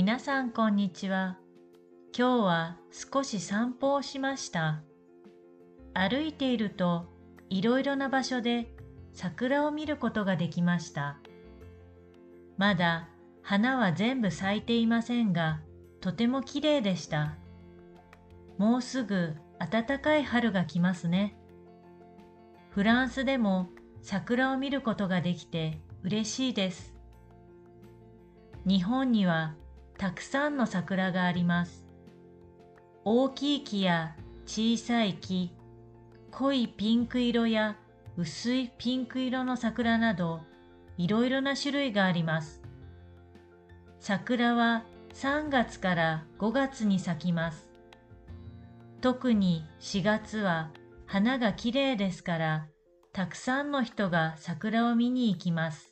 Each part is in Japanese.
皆さんこんにちは。今日は少し散歩をしました。歩いているといろいろな場所で桜を見ることができました。まだ花は全部咲いていませんが、とても綺麗でした。もうすぐ暖かい春が来ますね。フランスでも桜を見ることができて嬉しいです。日本にはたくさんの桜があります。大きい木や小さい木、濃いピンク色や薄いピンク色の桜などいろいろな種類があります。桜は3月から5月に咲きます。特に4月は花が綺麗ですから、たくさんの人が桜を見に行きます。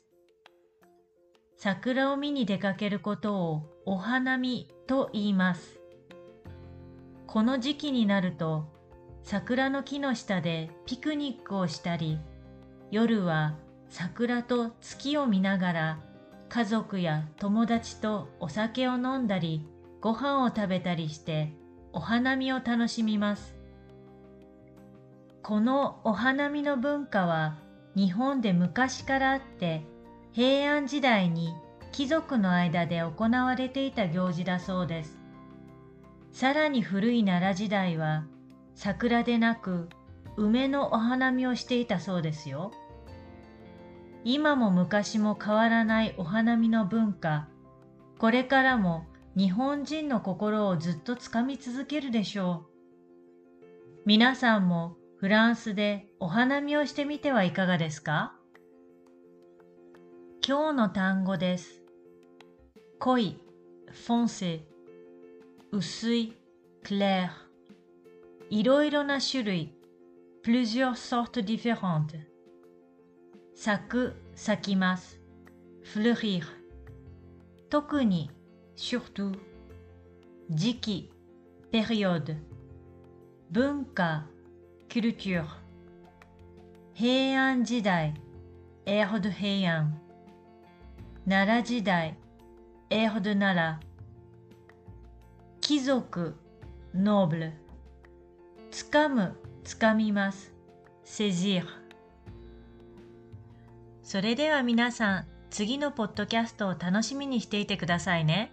桜を見に出かけることをお花見と言います。この時期になると桜の木の下でピクニックをしたり、夜は桜と月を見ながら家族や友達とお酒を飲んだりご飯を食べたりしてお花見を楽しみます。このお花見の文化は日本で昔からあって平安時代に貴族の間で行われていた行事だそうです。さらに古い奈良時代は桜でなく梅のお花見をしていたそうですよ。今も昔も変わらないお花見の文化、これからも日本人の心をずっとつかみ続けるでしょう。皆さんもフランスでお花見をしてみてはいかがですか？今日の単語です。濃い、フォンセ、薄い、クレーいろいろな種類、plusieurs sortes différentes 咲く、咲きます、fleurir 特に、surtout 時期、période 文化、culture 平安時代 ère de 平安奈良時代 ère de 奈良貴族ノーブルつかむ、つかみます。saisir それでは皆さん次のポッドキャストを楽しみにしていてくださいね。